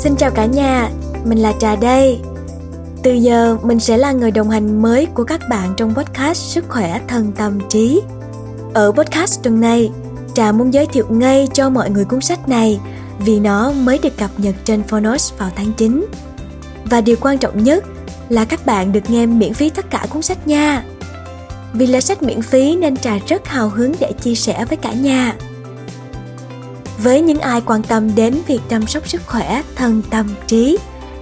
Xin chào cả nhà, mình là Trà đây. Từ giờ mình sẽ là người đồng hành mới của các bạn trong podcast Sức khỏe thân tâm trí. Ở podcast tuần này, Trà muốn giới thiệu ngay cho mọi người cuốn sách này vì nó mới được cập nhật trên Phonos vào tháng 9. Và điều quan trọng nhất là các bạn được nghe miễn phí tất cả cuốn sách nha. Vì là sách miễn phí nên Trà rất hào hứng để chia sẻ với cả nhà. Với những ai quan tâm đến việc chăm sóc sức khỏe thân tâm trí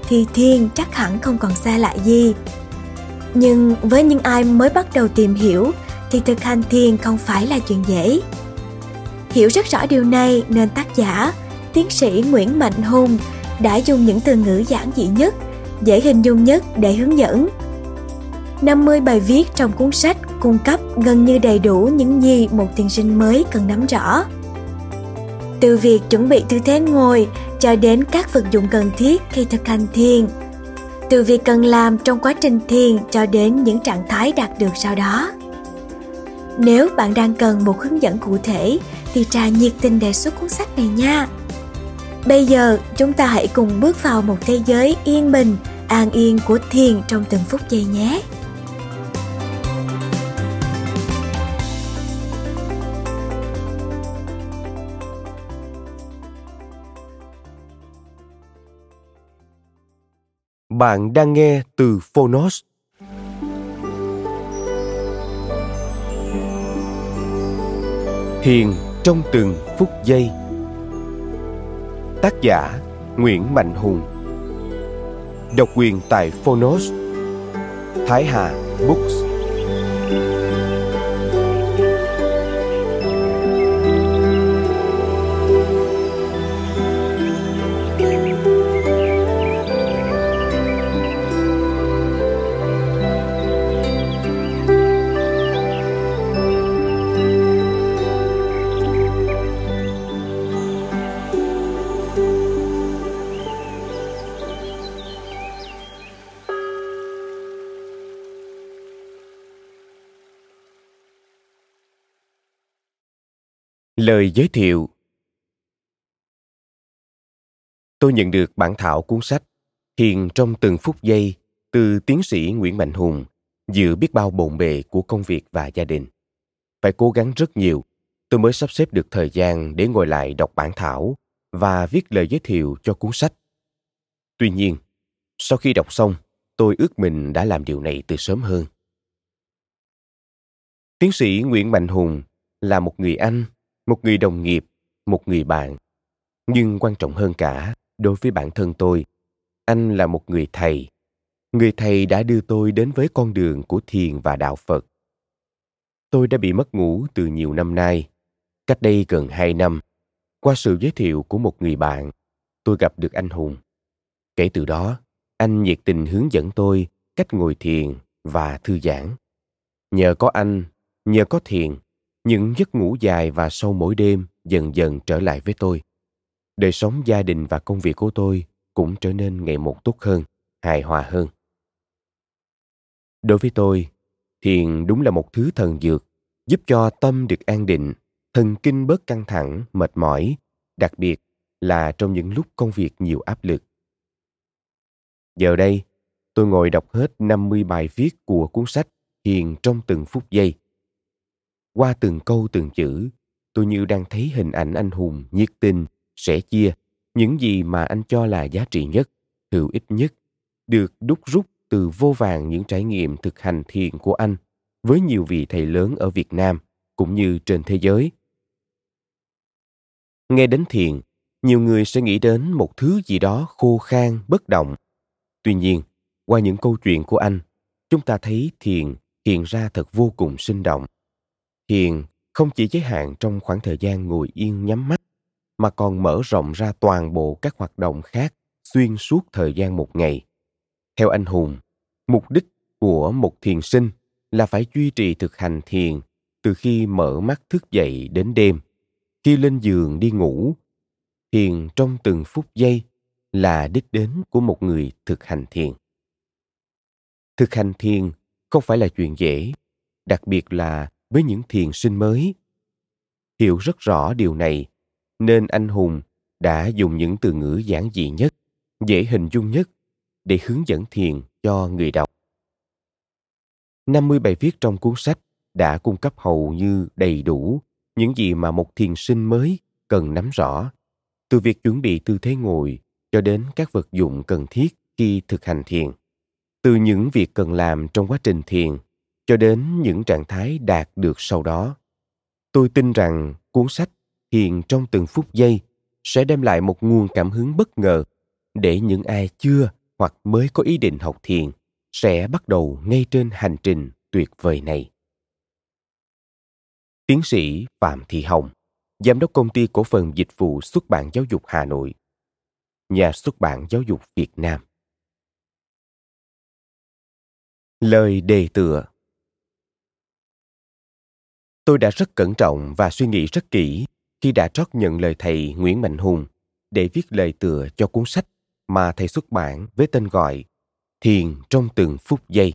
thì thiền chắc hẳn không còn xa lạ gì. Nhưng với những ai mới bắt đầu tìm hiểu thì thực hành thiền không phải là chuyện dễ. Hiểu rất rõ điều này nên tác giả, tiến sĩ Nguyễn Mạnh Hùng đã dùng những từ ngữ giản dị nhất, dễ hình dung nhất để hướng dẫn. 50 bài viết trong cuốn sách cung cấp gần như đầy đủ những gì một thiền sinh mới cần nắm rõ. Từ việc chuẩn bị tư thế ngồi cho đến các vật dụng cần thiết khi thực hành thiền. Từ việc cần làm trong quá trình thiền cho đến những trạng thái đạt được sau đó. Nếu bạn đang cần một hướng dẫn cụ thể thì trà nhiệt tình đề xuất cuốn sách này nha. Bây giờ chúng ta hãy cùng bước vào một thế giới yên bình, an yên của thiền trong từng phút giây nhé. Bạn đang nghe từ Phonos. Thiền trong từng phút giây. Tác giả Nguyễn Mạnh Hùng. Độc quyền tại Phonos. Thái Hà Books. Lời giới thiệu Tôi nhận được bản thảo cuốn sách Hiền trong từng phút giây từ tiến sĩ Nguyễn Mạnh Hùng giữa biết bao bộn bề của công việc và gia đình. Phải cố gắng rất nhiều, tôi mới sắp xếp được thời gian để ngồi lại đọc bản thảo và viết lời giới thiệu cho cuốn sách. Tuy nhiên, sau khi đọc xong, tôi ước mình đã làm điều này từ sớm hơn. Tiến sĩ Nguyễn Mạnh Hùng là một người Anh một người đồng nghiệp, một người bạn. Nhưng quan trọng hơn cả, đối với bản thân tôi, anh là một người thầy. Người thầy đã đưa tôi đến với con đường của thiền và đạo phật. Tôi đã bị mất ngủ từ nhiều năm nay. Cách đây gần hai năm, qua sự giới thiệu của một người bạn, tôi gặp được anh hùng. Kể từ đó, anh nhiệt tình hướng dẫn tôi cách ngồi thiền và thư giãn. Nhờ có anh, nhờ có thiền những giấc ngủ dài và sâu mỗi đêm dần dần trở lại với tôi. Đời sống gia đình và công việc của tôi cũng trở nên ngày một tốt hơn, hài hòa hơn. Đối với tôi, thiền đúng là một thứ thần dược, giúp cho tâm được an định, thần kinh bớt căng thẳng, mệt mỏi, đặc biệt là trong những lúc công việc nhiều áp lực. Giờ đây, tôi ngồi đọc hết 50 bài viết của cuốn sách Thiền trong từng phút giây qua từng câu từng chữ, tôi như đang thấy hình ảnh anh hùng nhiệt tình, sẻ chia. Những gì mà anh cho là giá trị nhất, hữu ích nhất, được đúc rút từ vô vàng những trải nghiệm thực hành thiền của anh với nhiều vị thầy lớn ở việt nam cũng như trên thế giới. Nghe đến thiền, nhiều người sẽ nghĩ đến một thứ gì đó khô khan, bất động. Tuy nhiên, qua những câu chuyện của anh, chúng ta thấy thiền hiện ra thật vô cùng sinh động thiền không chỉ giới hạn trong khoảng thời gian ngồi yên nhắm mắt, mà còn mở rộng ra toàn bộ các hoạt động khác xuyên suốt thời gian một ngày. Theo anh hùng, mục đích của một thiền sinh là phải duy trì thực hành thiền từ khi mở mắt thức dậy đến đêm. Khi lên giường đi ngủ, thiền trong từng phút giây là đích đến của một người thực hành thiền. Thực hành thiền không phải là chuyện dễ, đặc biệt là với những thiền sinh mới hiểu rất rõ điều này nên anh hùng đã dùng những từ ngữ giản dị nhất dễ hình dung nhất để hướng dẫn thiền cho người đọc. 50 bài viết trong cuốn sách đã cung cấp hầu như đầy đủ những gì mà một thiền sinh mới cần nắm rõ, từ việc chuẩn bị tư thế ngồi cho đến các vật dụng cần thiết khi thực hành thiền. Từ những việc cần làm trong quá trình thiền cho đến những trạng thái đạt được sau đó. Tôi tin rằng cuốn sách Thiền trong từng phút giây sẽ đem lại một nguồn cảm hứng bất ngờ để những ai chưa hoặc mới có ý định học thiền sẽ bắt đầu ngay trên hành trình tuyệt vời này. Tiến sĩ Phạm Thị Hồng, Giám đốc công ty cổ phần dịch vụ xuất bản giáo dục Hà Nội, nhà xuất bản giáo dục Việt Nam. Lời đề tựa Tôi đã rất cẩn trọng và suy nghĩ rất kỹ khi đã trót nhận lời thầy Nguyễn Mạnh Hùng để viết lời tựa cho cuốn sách mà thầy xuất bản với tên gọi Thiền trong từng phút giây.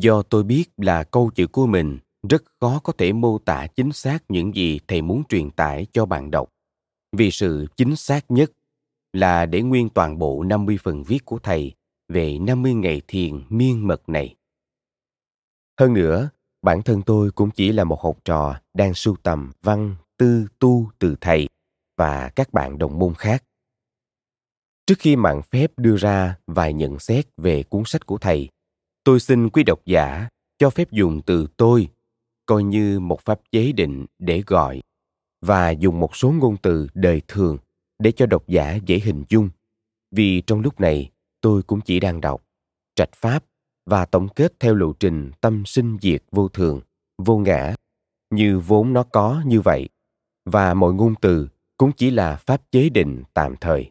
Do tôi biết là câu chữ của mình rất khó có thể mô tả chính xác những gì thầy muốn truyền tải cho bạn đọc. Vì sự chính xác nhất là để nguyên toàn bộ 50 phần viết của thầy về 50 ngày thiền miên mật này. Hơn nữa, bản thân tôi cũng chỉ là một học trò đang sưu tầm văn, tư, tu từ thầy và các bạn đồng môn khác. Trước khi mạng phép đưa ra vài nhận xét về cuốn sách của thầy, tôi xin quý độc giả cho phép dùng từ tôi coi như một pháp chế định để gọi và dùng một số ngôn từ đời thường để cho độc giả dễ hình dung vì trong lúc này tôi cũng chỉ đang đọc trạch pháp và tổng kết theo lộ trình tâm sinh diệt vô thường, vô ngã như vốn nó có như vậy, và mọi ngôn từ cũng chỉ là pháp chế định tạm thời.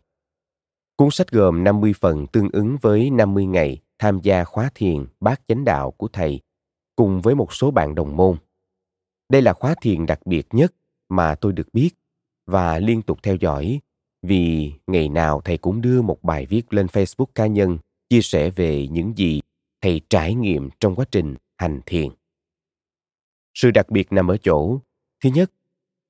Cuốn sách gồm 50 phần tương ứng với 50 ngày tham gia khóa thiền bát chánh đạo của thầy, cùng với một số bạn đồng môn. Đây là khóa thiền đặc biệt nhất mà tôi được biết và liên tục theo dõi, vì ngày nào thầy cũng đưa một bài viết lên Facebook cá nhân, chia sẻ về những gì thầy trải nghiệm trong quá trình hành thiền. Sự đặc biệt nằm ở chỗ, thứ nhất,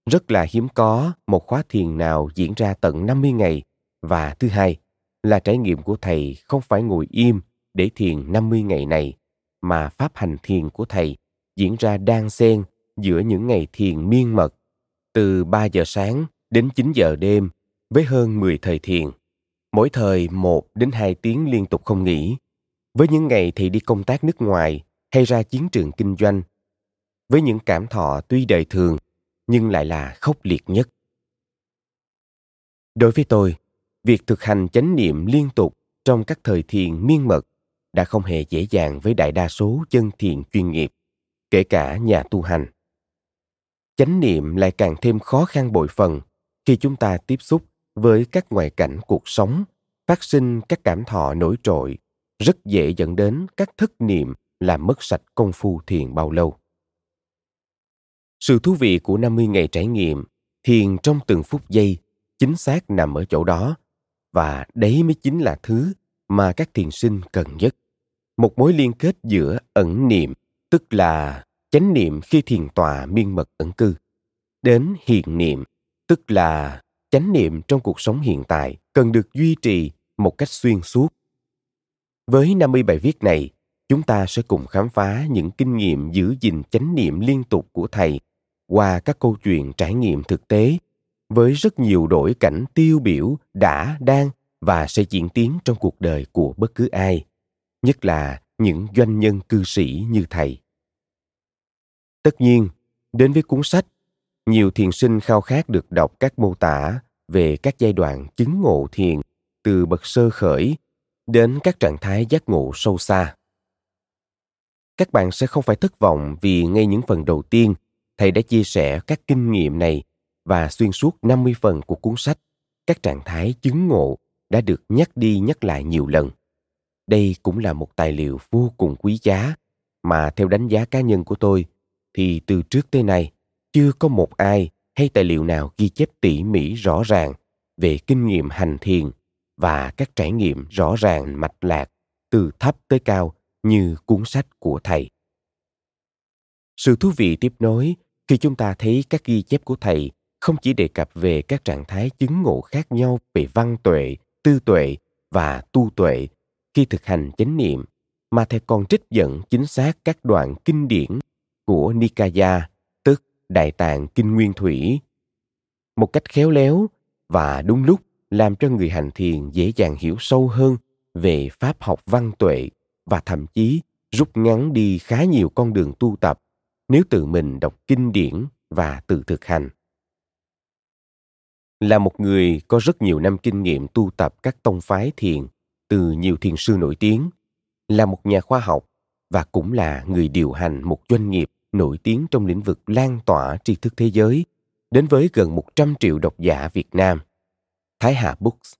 rất là hiếm có một khóa thiền nào diễn ra tận 50 ngày và thứ hai là trải nghiệm của thầy không phải ngồi im để thiền 50 ngày này mà pháp hành thiền của thầy diễn ra đan xen giữa những ngày thiền miên mật từ 3 giờ sáng đến 9 giờ đêm với hơn 10 thời thiền, mỗi thời 1 đến 2 tiếng liên tục không nghỉ. Với những ngày thì đi công tác nước ngoài hay ra chiến trường kinh doanh, với những cảm thọ tuy đời thường nhưng lại là khốc liệt nhất. Đối với tôi, việc thực hành chánh niệm liên tục trong các thời thiền miên mật đã không hề dễ dàng với đại đa số chân thiền chuyên nghiệp, kể cả nhà tu hành. Chánh niệm lại càng thêm khó khăn bội phần khi chúng ta tiếp xúc với các ngoại cảnh cuộc sống phát sinh các cảm thọ nổi trội rất dễ dẫn đến các thất niệm làm mất sạch công phu thiền bao lâu. Sự thú vị của 50 ngày trải nghiệm thiền trong từng phút giây chính xác nằm ở chỗ đó và đấy mới chính là thứ mà các thiền sinh cần nhất. Một mối liên kết giữa ẩn niệm, tức là chánh niệm khi thiền tọa miên mật ẩn cư, đến hiện niệm, tức là chánh niệm trong cuộc sống hiện tại cần được duy trì một cách xuyên suốt. Với 50 bài viết này, chúng ta sẽ cùng khám phá những kinh nghiệm giữ gìn chánh niệm liên tục của thầy qua các câu chuyện trải nghiệm thực tế với rất nhiều đổi cảnh tiêu biểu đã đang và sẽ diễn tiến trong cuộc đời của bất cứ ai nhất là những doanh nhân cư sĩ như thầy. Tất nhiên đến với cuốn sách nhiều thiền sinh khao khát được đọc các mô tả về các giai đoạn chứng ngộ thiền từ bậc sơ khởi đến các trạng thái giác ngộ sâu xa. Các bạn sẽ không phải thất vọng vì ngay những phần đầu tiên, thầy đã chia sẻ các kinh nghiệm này và xuyên suốt 50 phần của cuốn sách, các trạng thái chứng ngộ đã được nhắc đi nhắc lại nhiều lần. Đây cũng là một tài liệu vô cùng quý giá mà theo đánh giá cá nhân của tôi thì từ trước tới nay chưa có một ai hay tài liệu nào ghi chép tỉ mỉ rõ ràng về kinh nghiệm hành thiền và các trải nghiệm rõ ràng mạch lạc từ thấp tới cao như cuốn sách của thầy. Sự thú vị tiếp nối khi chúng ta thấy các ghi chép của thầy không chỉ đề cập về các trạng thái chứng ngộ khác nhau về văn tuệ, tư tuệ và tu tuệ khi thực hành chánh niệm mà thầy còn trích dẫn chính xác các đoạn kinh điển của Nikaya, tức Đại Tạng Kinh Nguyên Thủy. Một cách khéo léo và đúng lúc làm cho người hành thiền dễ dàng hiểu sâu hơn về pháp học văn tuệ và thậm chí rút ngắn đi khá nhiều con đường tu tập nếu tự mình đọc kinh điển và tự thực hành là một người có rất nhiều năm kinh nghiệm tu tập các tông phái thiền từ nhiều thiền sư nổi tiếng, là một nhà khoa học và cũng là người điều hành một doanh nghiệp nổi tiếng trong lĩnh vực lan tỏa tri thức thế giới đến với gần 100 triệu độc giả Việt Nam. Thái Hà Books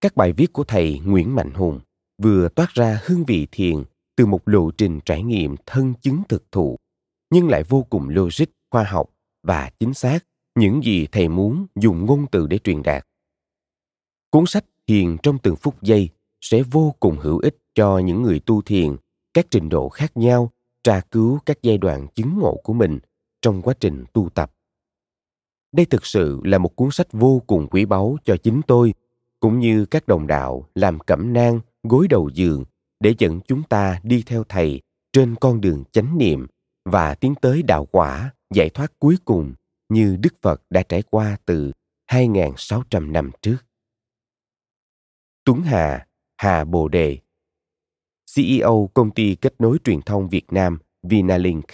Các bài viết của thầy Nguyễn Mạnh Hùng vừa toát ra hương vị thiền từ một lộ trình trải nghiệm thân chứng thực thụ, nhưng lại vô cùng logic, khoa học và chính xác những gì thầy muốn dùng ngôn từ để truyền đạt. Cuốn sách Thiền trong từng phút giây sẽ vô cùng hữu ích cho những người tu thiền các trình độ khác nhau tra cứu các giai đoạn chứng ngộ của mình trong quá trình tu tập. Đây thực sự là một cuốn sách vô cùng quý báu cho chính tôi cũng như các đồng đạo làm cẩm nang gối đầu giường để dẫn chúng ta đi theo thầy trên con đường chánh niệm và tiến tới đạo quả giải thoát cuối cùng như Đức Phật đã trải qua từ 2.600 năm trước. Tuấn Hà, Hà Bồ Đề CEO công ty kết nối truyền thông Việt Nam Vinalink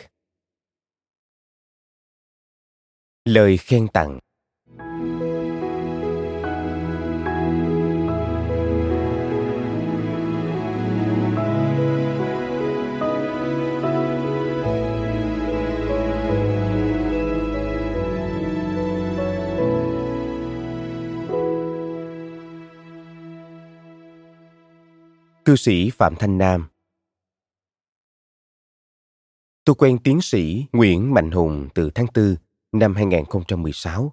Lời khen tặng. Cư sĩ Phạm Thanh Nam. Tôi quen tiến sĩ Nguyễn Mạnh Hùng từ tháng 4 năm 2016.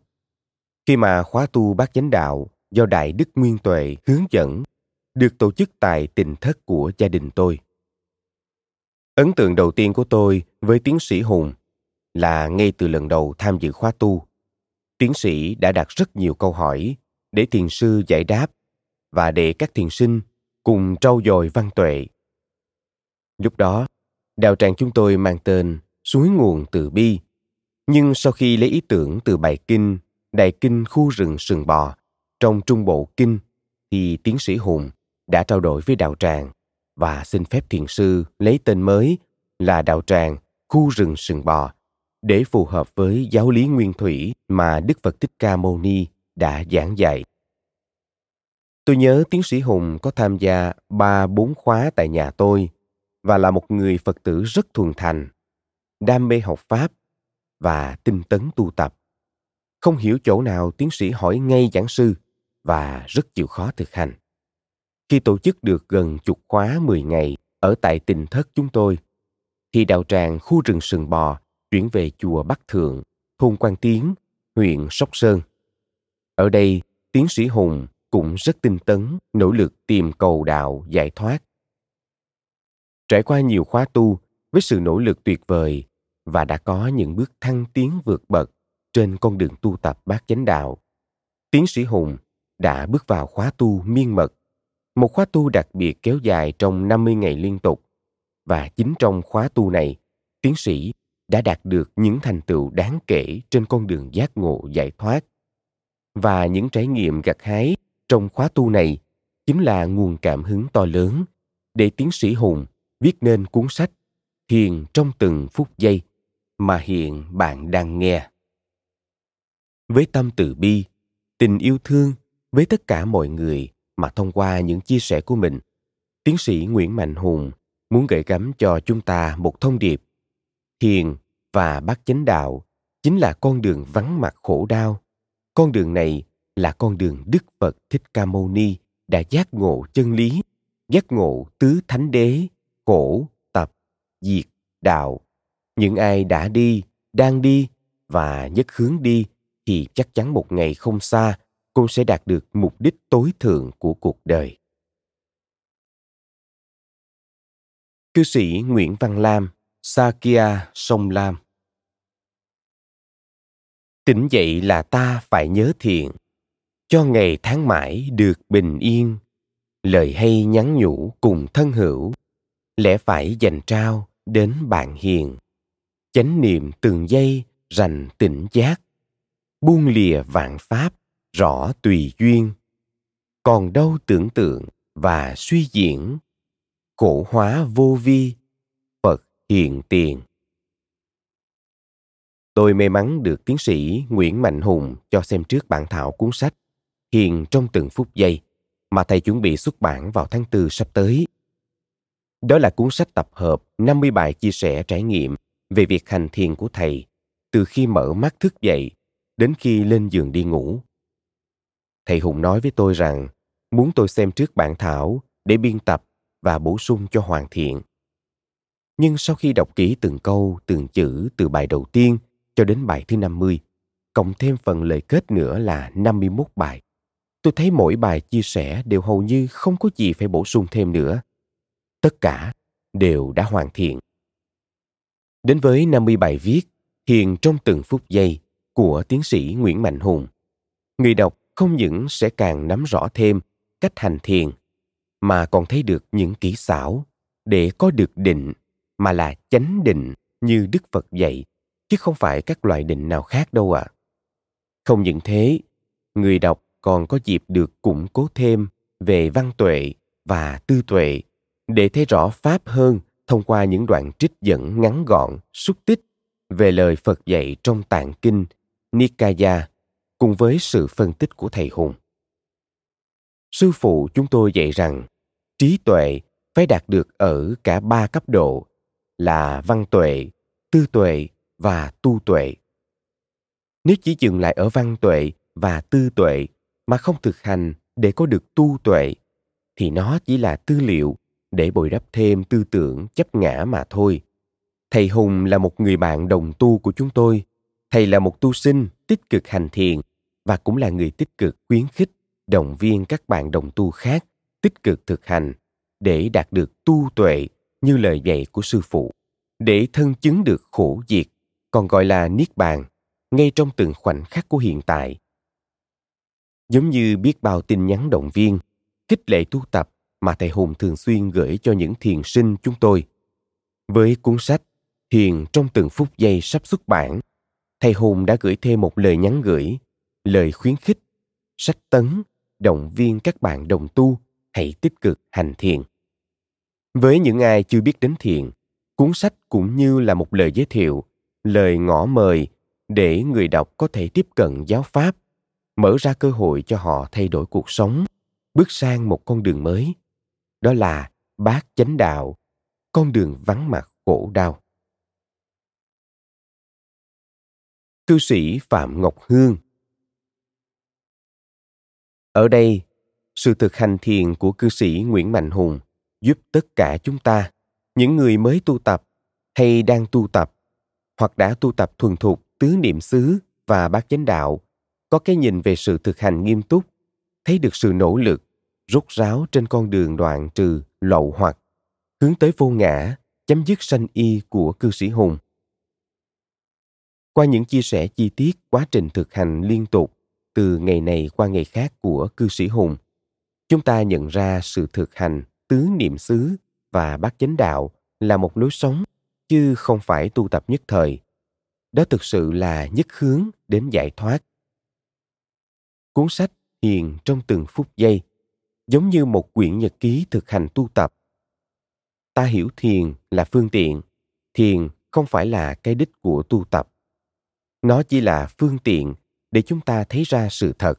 Khi mà khóa tu bát chánh đạo do Đại Đức Nguyên Tuệ hướng dẫn được tổ chức tại tỉnh thất của gia đình tôi. Ấn tượng đầu tiên của tôi với tiến sĩ Hùng là ngay từ lần đầu tham dự khóa tu, tiến sĩ đã đặt rất nhiều câu hỏi để thiền sư giải đáp và để các thiền sinh cùng trau dồi văn tuệ. Lúc đó, đạo tràng chúng tôi mang tên Suối nguồn từ bi. Nhưng sau khi lấy ý tưởng từ bài kinh Đại kinh khu rừng sừng bò trong trung bộ kinh thì tiến sĩ Hùng đã trao đổi với đạo tràng và xin phép thiền sư lấy tên mới là đạo tràng khu rừng sừng bò để phù hợp với giáo lý nguyên thủy mà Đức Phật Thích Ca Mâu Ni đã giảng dạy. Tôi nhớ tiến sĩ Hùng có tham gia ba bốn khóa tại nhà tôi và là một người Phật tử rất thuần thành, đam mê học Pháp và tinh tấn tu tập. Không hiểu chỗ nào tiến sĩ hỏi ngay giảng sư và rất chịu khó thực hành. Khi tổ chức được gần chục khóa 10 ngày ở tại tình thất chúng tôi, thì đạo tràng khu rừng sừng bò chuyển về chùa Bắc Thượng, thôn Quan Tiến, huyện Sóc Sơn. Ở đây, tiến sĩ Hùng cũng rất tinh tấn, nỗ lực tìm cầu đạo giải thoát. Trải qua nhiều khóa tu với sự nỗ lực tuyệt vời và đã có những bước thăng tiến vượt bậc trên con đường tu tập bát chánh đạo. Tiến sĩ Hùng đã bước vào khóa tu miên mật, một khóa tu đặc biệt kéo dài trong 50 ngày liên tục. Và chính trong khóa tu này, tiến sĩ đã đạt được những thành tựu đáng kể trên con đường giác ngộ giải thoát. Và những trải nghiệm gặt hái trong khóa tu này chính là nguồn cảm hứng to lớn để tiến sĩ Hùng viết nên cuốn sách Thiền trong từng phút giây mà hiện bạn đang nghe. Với tâm từ bi, tình yêu thương với tất cả mọi người mà thông qua những chia sẻ của mình, tiến sĩ Nguyễn Mạnh Hùng muốn gửi gắm cho chúng ta một thông điệp. Thiền và bát chánh đạo chính là con đường vắng mặt khổ đau. Con đường này là con đường Đức Phật Thích Ca Mâu Ni đã giác ngộ chân lý, giác ngộ tứ thánh đế, khổ, tập, diệt, đạo. Những ai đã đi, đang đi và nhất hướng đi thì chắc chắn một ngày không xa cũng sẽ đạt được mục đích tối thượng của cuộc đời. Cư sĩ Nguyễn Văn Lam, Sakia Sông Lam. Tỉnh dậy là ta phải nhớ thiền, cho ngày tháng mãi được bình yên. Lời hay nhắn nhủ cùng thân hữu. Lẽ phải dành trao đến bạn hiền chánh niệm từng giây rành tỉnh giác, buông lìa vạn pháp rõ tùy duyên còn đâu tưởng tượng và suy diễn, khổ hóa vô vi, phật hiện tiền tôi may mắn được tiến sĩ nguyễn mạnh hùng cho xem trước bản thảo cuốn sách hiền trong từng phút giây mà thầy chuẩn bị xuất bản vào tháng tư sắp tới. Đó là cuốn sách tập hợp 50 bài chia sẻ trải nghiệm về việc hành thiền của thầy từ khi mở mắt thức dậy đến khi lên giường đi ngủ. Thầy Hùng nói với tôi rằng muốn tôi xem trước bản thảo để biên tập và bổ sung cho hoàn thiện. Nhưng sau khi đọc kỹ từng câu, từng chữ từ bài đầu tiên cho đến bài thứ 50, cộng thêm phần lời kết nữa là 51 bài, tôi thấy mỗi bài chia sẻ đều hầu như không có gì phải bổ sung thêm nữa. Tất cả đều đã hoàn thiện. Đến với 50 bài viết Hiền trong từng phút giây của tiến sĩ Nguyễn Mạnh Hùng, người đọc không những sẽ càng nắm rõ thêm cách hành thiền, mà còn thấy được những kỹ xảo để có được định mà là chánh định như Đức Phật dạy, chứ không phải các loại định nào khác đâu ạ. À. Không những thế, người đọc còn có dịp được củng cố thêm về văn tuệ và tư tuệ để thấy rõ pháp hơn thông qua những đoạn trích dẫn ngắn gọn, xúc tích về lời phật dạy trong tạng kinh nikaya cùng với sự phân tích của thầy hùng. Sư phụ chúng tôi dạy rằng, trí tuệ phải đạt được ở cả ba cấp độ là văn tuệ, tư tuệ và tu tuệ. Nếu chỉ dừng lại ở văn tuệ và tư tuệ mà không thực hành để có được tu tuệ, thì nó chỉ là tư liệu để bồi đắp thêm tư tưởng chấp ngã mà thôi. Thầy hùng là một người bạn đồng tu của chúng tôi. Thầy là một tu sinh tích cực hành thiền và cũng là người tích cực khuyến khích động viên các bạn đồng tu khác tích cực thực hành để đạt được tu tuệ như lời dạy của sư phụ để thân chứng được khổ diệt còn gọi là niết bàn ngay trong từng khoảnh khắc của hiện tại. Giống như biết bao tin nhắn động viên, khích lệ tu tập mà thầy Hùng thường xuyên gửi cho những thiền sinh chúng tôi. Với cuốn sách Thiền trong từng phút giây sắp xuất bản, thầy Hùng đã gửi thêm một lời nhắn gửi, lời khuyến khích, sách tấn, động viên các bạn đồng tu hãy tích cực hành thiền. Với những ai chưa biết đến thiền, cuốn sách cũng như là một lời giới thiệu, lời ngỏ mời để người đọc có thể tiếp cận giáo pháp mở ra cơ hội cho họ thay đổi cuộc sống bước sang một con đường mới đó là bát chánh đạo, con đường vắng mặt khổ đau. Cư sĩ phạm ngọc hương. Ở đây, sự thực hành thiền của cư sĩ nguyễn mạnh hùng giúp tất cả chúng ta, những người mới tu tập hay đang tu tập hoặc đã tu tập thuần thục tứ niệm xứ và bát chánh đạo, có cái nhìn về sự thực hành nghiêm túc, thấy được sự nỗ lực rút ráo trên con đường đoạn trừ lậu hoặc, hướng tới vô ngã, chấm dứt sanh y của cư sĩ hùng. Qua những chia sẻ chi tiết quá trình thực hành liên tục từ ngày này qua ngày khác của cư sĩ hùng, chúng ta nhận ra sự thực hành tứ niệm xứ và bát chánh đạo là một lối sống chứ không phải tu tập nhất thời. Đó thực sự là nhất hướng đến giải thoát. Cuốn sách hiền trong từng phút giây giống như một quyển nhật ký thực hành tu tập. Ta hiểu thiền là phương tiện, thiền không phải là cái đích của tu tập. Nó chỉ là phương tiện để chúng ta thấy ra sự thật.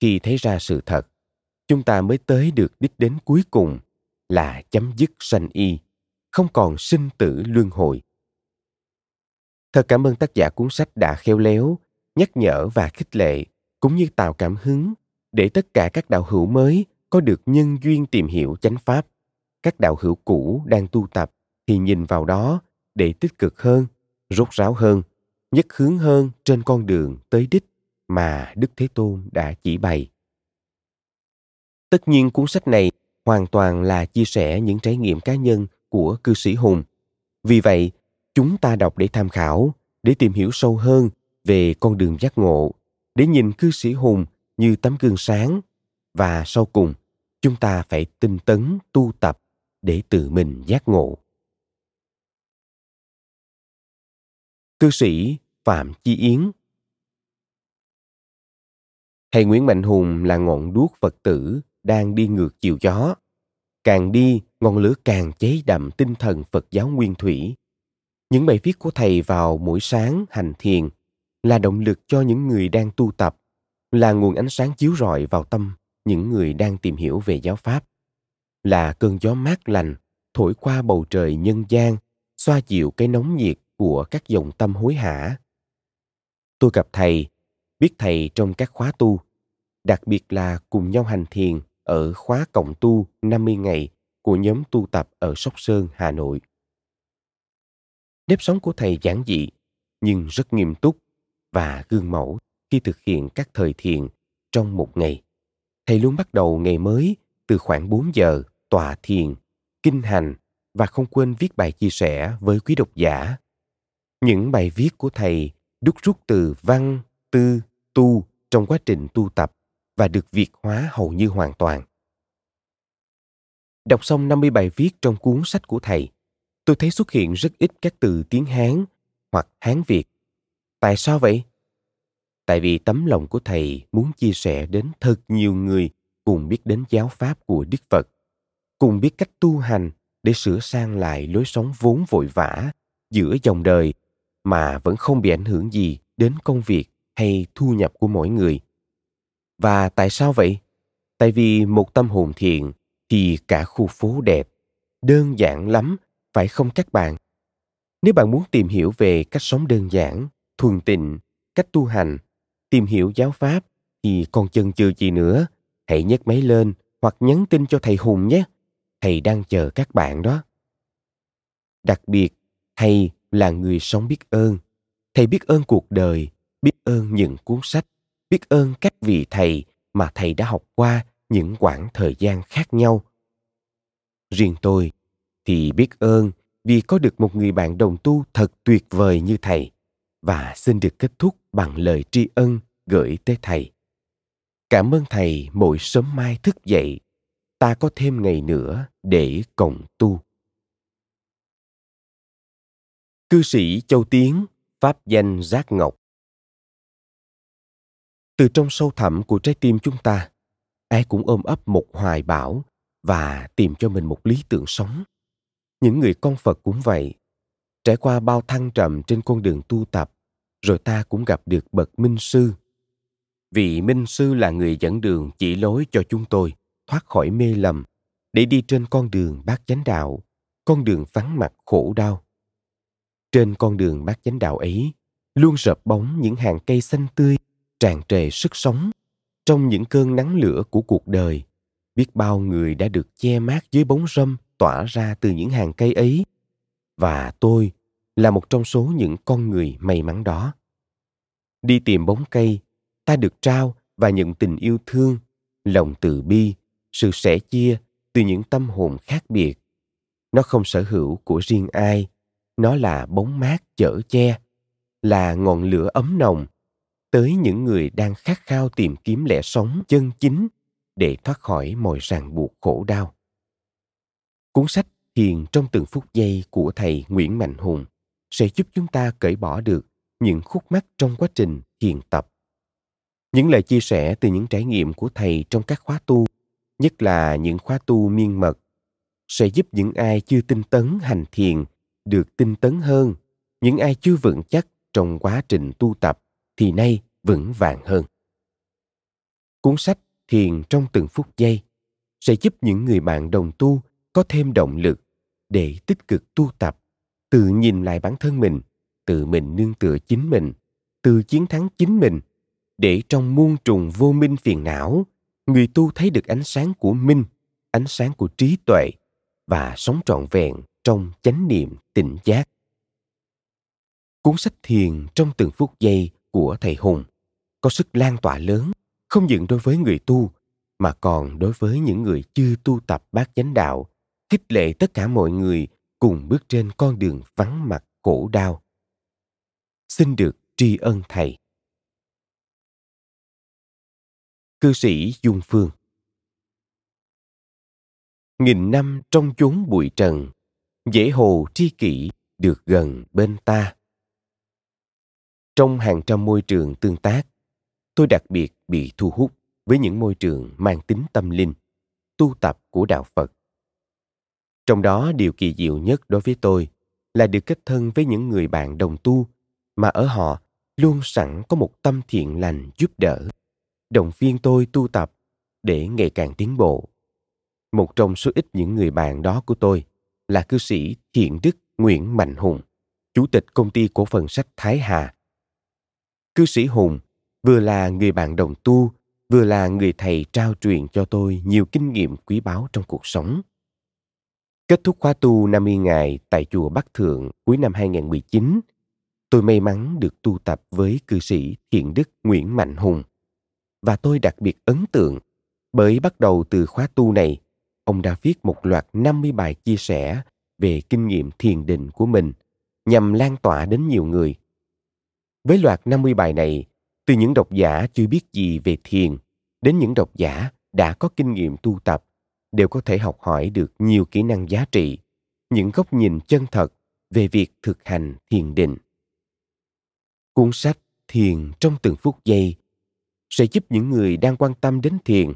Khi thấy ra sự thật, chúng ta mới tới được đích đến cuối cùng là chấm dứt sanh y, không còn sinh tử luân hồi. Thật cảm ơn tác giả cuốn sách đã khéo léo, nhắc nhở và khích lệ, cũng như tạo cảm hứng để tất cả các đạo hữu mới có được nhân duyên tìm hiểu chánh pháp. Các đạo hữu cũ đang tu tập thì nhìn vào đó để tích cực hơn, rốt ráo hơn, nhất hướng hơn trên con đường tới đích mà đức thế tôn đã chỉ bày. Tất nhiên cuốn sách này hoàn toàn là chia sẻ những trải nghiệm cá nhân của cư sĩ hùng. Vì vậy, chúng ta đọc để tham khảo, để tìm hiểu sâu hơn về con đường giác ngộ, để nhìn cư sĩ hùng như tấm gương sáng. Và sau cùng, chúng ta phải tinh tấn tu tập để tự mình giác ngộ. Cư sĩ phạm chi yến. Thầy nguyễn mạnh hùng là ngọn đuốc phật tử đang đi ngược chiều gió. Càng đi, ngọn lửa càng cháy đậm tinh thần phật giáo nguyên thủy. Những bài viết của thầy vào mỗi sáng hành thiền là động lực cho những người đang tu tập là nguồn ánh sáng chiếu rọi vào tâm những người đang tìm hiểu về giáo pháp. Là cơn gió mát lành thổi qua bầu trời nhân gian xoa dịu cái nóng nhiệt của các dòng tâm hối hả. Tôi gặp thầy biết thầy trong các khóa tu đặc biệt là cùng nhau hành thiền ở khóa cộng tu 50 ngày của nhóm tu tập ở Sóc Sơn, Hà Nội. Nếp sống của thầy giản dị nhưng rất nghiêm túc và gương mẫu khi thực hiện các thời thiền trong một ngày. Thầy luôn bắt đầu ngày mới từ khoảng 4 giờ tọa thiền, kinh hành và không quên viết bài chia sẻ với quý độc giả. Những bài viết của thầy đúc rút từ văn, tư, tu trong quá trình tu tập và được việt hóa hầu như hoàn toàn. Đọc xong 50 bài viết trong cuốn sách của thầy, tôi thấy xuất hiện rất ít các từ tiếng Hán hoặc Hán Việt. Tại sao vậy? Tại vì tấm lòng của thầy muốn chia sẻ đến thật nhiều người cùng biết đến giáo pháp của Đức Phật, cùng biết cách tu hành để sửa sang lại lối sống vốn vội vã giữa dòng đời mà vẫn không bị ảnh hưởng gì đến công việc hay thu nhập của mỗi người. Và tại sao vậy? Tại vì một tâm hồn thiện thì cả khu phố đẹp. Đơn giản lắm, phải không các bạn? Nếu bạn muốn tìm hiểu về cách sống đơn giản, thuần tịnh, cách tu hành, tìm hiểu giáo pháp thì còn chần chừ gì nữa. Hãy nhấc máy lên hoặc nhắn tin cho thầy Hùng nhé. Thầy đang chờ các bạn đó. Đặc biệt, thầy là người sống biết ơn. Thầy biết ơn cuộc đời, biết ơn những cuốn sách, biết ơn các vị thầy mà thầy đã học qua những quãng thời gian khác nhau. Riêng tôi thì biết ơn vì có được một người bạn đồng tu thật tuyệt vời như thầy và xin được kết thúc bằng lời tri ân gửi tới thầy. Cảm ơn thầy mỗi sớm mai thức dậy, ta có thêm ngày nữa để cộng tu. Cư sĩ Châu Tiến, Pháp danh Giác Ngọc Từ trong sâu thẳm của trái tim chúng ta, ai cũng ôm ấp một hoài bão và tìm cho mình một lý tưởng sống. Những người con Phật cũng vậy. Trải qua bao thăng trầm trên con đường tu tập, rồi ta cũng gặp được bậc minh sư. Vị minh sư là người dẫn đường chỉ lối cho chúng tôi thoát khỏi mê lầm để đi trên con đường bát chánh đạo, con đường vắng mặt khổ đau. Trên con đường bát chánh đạo ấy, luôn rợp bóng những hàng cây xanh tươi, tràn trề sức sống trong những cơn nắng lửa của cuộc đời biết bao người đã được che mát dưới bóng râm tỏa ra từ những hàng cây ấy và tôi là một trong số những con người may mắn đó đi tìm bóng cây, ta được trao và nhận tình yêu thương, lòng từ bi, sự sẻ chia từ những tâm hồn khác biệt nó không sở hữu của riêng ai, nó là bóng mát chở che, là ngọn lửa ấm nồng tới những người đang khát khao tìm kiếm lẽ sống chân chính để thoát khỏi mọi ràng buộc khổ đau. Cuốn sách Thiền trong từng phút giây của thầy Nguyễn Mạnh Hùng sẽ giúp chúng ta cởi bỏ được những khúc mắc trong quá trình thiền tập. Những lời chia sẻ từ những trải nghiệm của thầy trong các khóa tu, nhất là những khóa tu miên mật, sẽ giúp những ai chưa tinh tấn hành thiền được tinh tấn hơn, những ai chưa vững chắc trong quá trình tu tập thì nay vững vàng hơn. Cuốn sách Thiền trong từng phút giây sẽ giúp những người bạn đồng tu có thêm động lực để tích cực tu tập, tự nhìn lại bản thân mình, tự mình nương tựa chính mình, tự chiến thắng chính mình, để trong muôn trùng vô minh phiền não, người tu thấy được ánh sáng của minh, ánh sáng của trí tuệ và sống trọn vẹn trong chánh niệm tỉnh giác. Cuốn sách thiền trong từng phút giây của thầy Hùng có sức lan tỏa lớn không những đối với người tu mà còn đối với những người chưa tu tập bát chánh đạo khích lệ tất cả mọi người cùng bước trên con đường vắng mặt khổ đau xin được tri ân thầy Cư sĩ Dung Phương Nghìn năm trong chốn bụi trần, dễ hồ tri kỷ được gần bên ta. Trong hàng trăm môi trường tương tác, tôi đặc biệt bị thu hút với những môi trường mang tính tâm linh, tu tập của đạo Phật. Trong đó điều kỳ diệu nhất đối với tôi là được kết thân với những người bạn đồng tu mà ở họ luôn sẵn có một tâm thiện lành giúp đỡ, động viên tôi tu tập để ngày càng tiến bộ. Một trong số ít những người bạn đó của tôi là cư sĩ Thiện Đức Nguyễn Mạnh Hùng, chủ tịch công ty cổ phần sách Thái Hà. Cư sĩ Hùng vừa là người bạn đồng tu, vừa là người thầy trao truyền cho tôi nhiều kinh nghiệm quý báu trong cuộc sống. Kết thúc khóa tu 50 ngày tại chùa Bắc Thượng cuối năm 2019, tôi may mắn được tu tập với cư sĩ Thiện Đức Nguyễn Mạnh Hùng. Và tôi đặc biệt ấn tượng bởi bắt đầu từ khóa tu này, ông đã viết một loạt 50 bài chia sẻ về kinh nghiệm thiền định của mình nhằm lan tỏa đến nhiều người. Với loạt 50 bài này, từ những độc giả chưa biết gì về thiền đến những độc giả đã có kinh nghiệm tu tập đều có thể học hỏi được nhiều kỹ năng giá trị, những góc nhìn chân thật về việc thực hành thiền định. Cuốn sách Thiền trong từng phút giây sẽ giúp những người đang quan tâm đến thiền,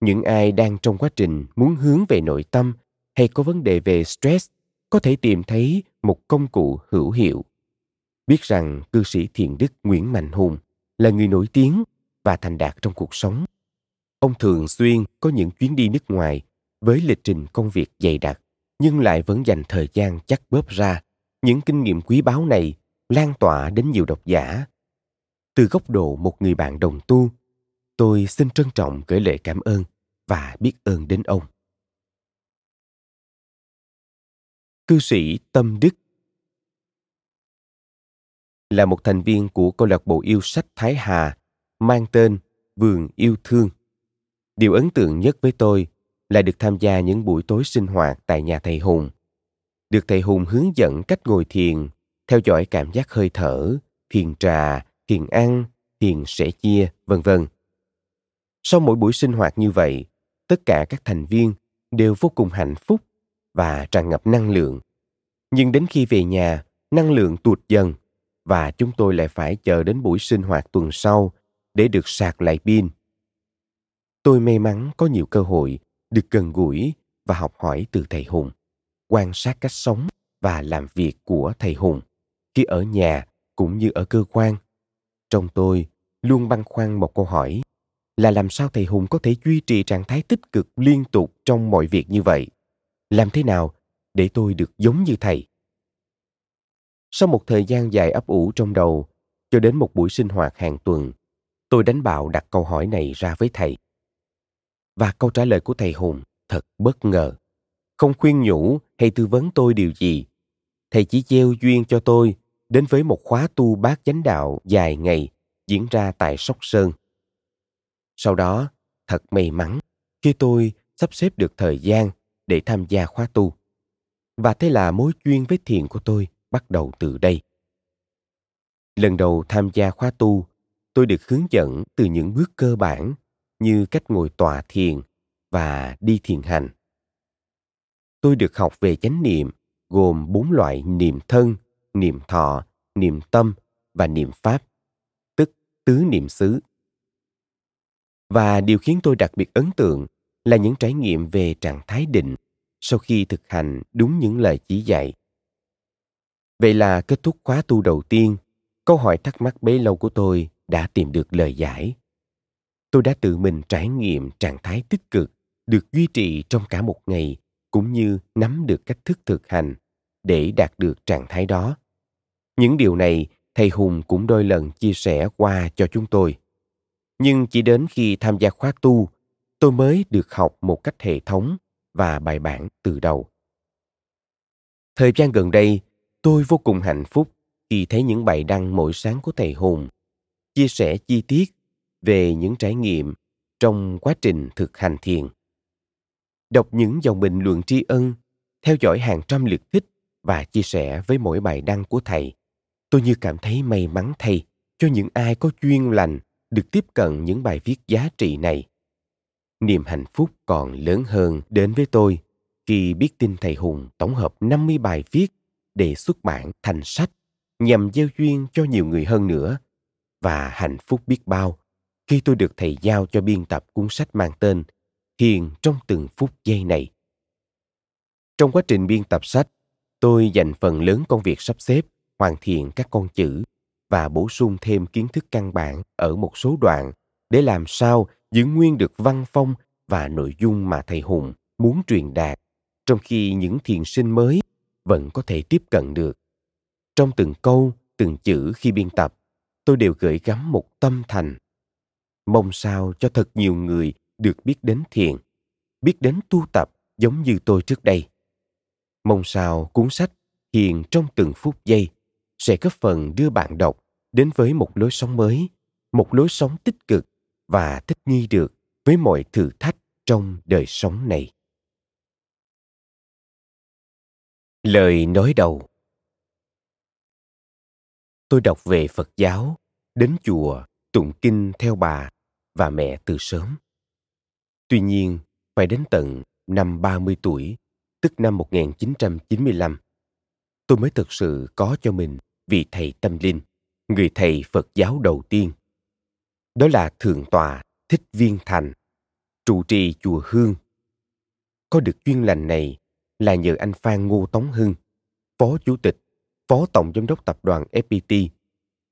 những ai đang trong quá trình muốn hướng về nội tâm hay có vấn đề về stress có thể tìm thấy một công cụ hữu hiệu. Biết rằng cư sĩ thiền đức Nguyễn Mạnh Hùng là người nổi tiếng và thành đạt trong cuộc sống. Ông thường xuyên có những chuyến đi nước ngoài với lịch trình công việc dày đặc, nhưng lại vẫn dành thời gian chắc bóp ra. Những kinh nghiệm quý báu này lan tỏa đến nhiều độc giả. Từ góc độ một người bạn đồng tu, tôi xin trân trọng gửi lời cảm ơn và biết ơn đến ông. Cư sĩ Tâm Đức là một thành viên của câu lạc bộ yêu sách Thái Hà mang tên Vườn Yêu Thương. Điều ấn tượng nhất với tôi là được tham gia những buổi tối sinh hoạt tại nhà thầy Hùng. Được thầy Hùng hướng dẫn cách ngồi thiền, theo dõi cảm giác hơi thở, thiền trà, thiền ăn, thiền sẻ chia, vân vân. Sau mỗi buổi sinh hoạt như vậy, tất cả các thành viên đều vô cùng hạnh phúc và tràn ngập năng lượng. Nhưng đến khi về nhà, năng lượng tụt dần và chúng tôi lại phải chờ đến buổi sinh hoạt tuần sau để được sạc lại pin. Tôi may mắn có nhiều cơ hội được gần gũi và học hỏi từ thầy Hùng, quan sát cách sống và làm việc của thầy Hùng khi ở nhà cũng như ở cơ quan. Trong tôi luôn băn khoăn một câu hỏi là làm sao thầy Hùng có thể duy trì trạng thái tích cực liên tục trong mọi việc như vậy? Làm thế nào để tôi được giống như thầy? Sau một thời gian dài ấp ủ trong đầu, cho đến một buổi sinh hoạt hàng tuần, tôi đánh bạo đặt câu hỏi này ra với thầy. Và câu trả lời của thầy Hùng thật bất ngờ. Không khuyên nhủ hay tư vấn tôi điều gì. Thầy chỉ gieo duyên cho tôi đến với một khóa tu bát chánh đạo dài ngày diễn ra tại Sóc Sơn. Sau đó, thật may mắn khi tôi sắp xếp được thời gian để tham gia khóa tu. Và thế là mối duyên với thiền của tôi bắt đầu từ đây. Lần đầu tham gia khóa tu, tôi được hướng dẫn từ những bước cơ bản như cách ngồi tọa thiền và đi thiền hành. Tôi được học về chánh niệm gồm bốn loại niệm thân, niệm thọ, niệm tâm và niệm pháp, tức tứ niệm xứ. Và điều khiến tôi đặc biệt ấn tượng là những trải nghiệm về trạng thái định sau khi thực hành đúng những lời chỉ dạy. Vậy là kết thúc khóa tu đầu tiên, câu hỏi thắc mắc bấy lâu của tôi đã tìm được lời giải. Tôi đã tự mình trải nghiệm trạng thái tích cực được duy trì trong cả một ngày cũng như nắm được cách thức thực hành để đạt được trạng thái đó. Những điều này thầy Hùng cũng đôi lần chia sẻ qua cho chúng tôi. Nhưng chỉ đến khi tham gia khóa tu, tôi mới được học một cách hệ thống và bài bản từ đầu. Thời gian gần đây, tôi vô cùng hạnh phúc khi thấy những bài đăng mỗi sáng của thầy Hùng chia sẻ chi tiết về những trải nghiệm trong quá trình thực hành thiền. Đọc những dòng bình luận tri ân, theo dõi hàng trăm lượt thích và chia sẻ với mỗi bài đăng của thầy, tôi như cảm thấy may mắn thay cho những ai có chuyên lành được tiếp cận những bài viết giá trị này. Niềm hạnh phúc còn lớn hơn đến với tôi khi biết tin thầy Hùng tổng hợp 50 bài viết để xuất bản thành sách nhằm gieo duyên cho nhiều người hơn nữa. Và hạnh phúc biết bao khi tôi được thầy giao cho biên tập cuốn sách mang tên Thiền trong từng phút giây này. Trong quá trình biên tập sách, tôi dành phần lớn công việc sắp xếp, hoàn thiện các con chữ và bổ sung thêm kiến thức căn bản ở một số đoạn để làm sao giữ nguyên được văn phong và nội dung mà thầy Hùng muốn truyền đạt, trong khi những thiền sinh mới vẫn có thể tiếp cận được. Trong từng câu, từng chữ khi biên tập, tôi đều gửi gắm một tâm thành. Mong sao cho thật nhiều người được biết đến thiền, biết đến tu tập giống như tôi trước đây. Mong sao cuốn sách Thiền trong từng phút giây sẽ góp phần đưa bạn đọc đến với một lối sống mới, một lối sống tích cực và thích nghi được với mọi thử thách trong đời sống này. Lời nói đầu Tôi đọc về Phật giáo, đến chùa, tụng kinh theo bà và mẹ từ sớm. Tuy nhiên, phải đến tận năm 30 tuổi, tức năm 1995, tôi mới thực sự có cho mình vị thầy tâm linh, người thầy Phật giáo đầu tiên. Đó là Thượng tọa Thích Viên Thành, trụ trì chùa Hương. Có được chuyên lành này là nhờ anh Phan Ngô Tống Hưng, Phó Chủ tịch, Phó Tổng Giám đốc Tập đoàn FPT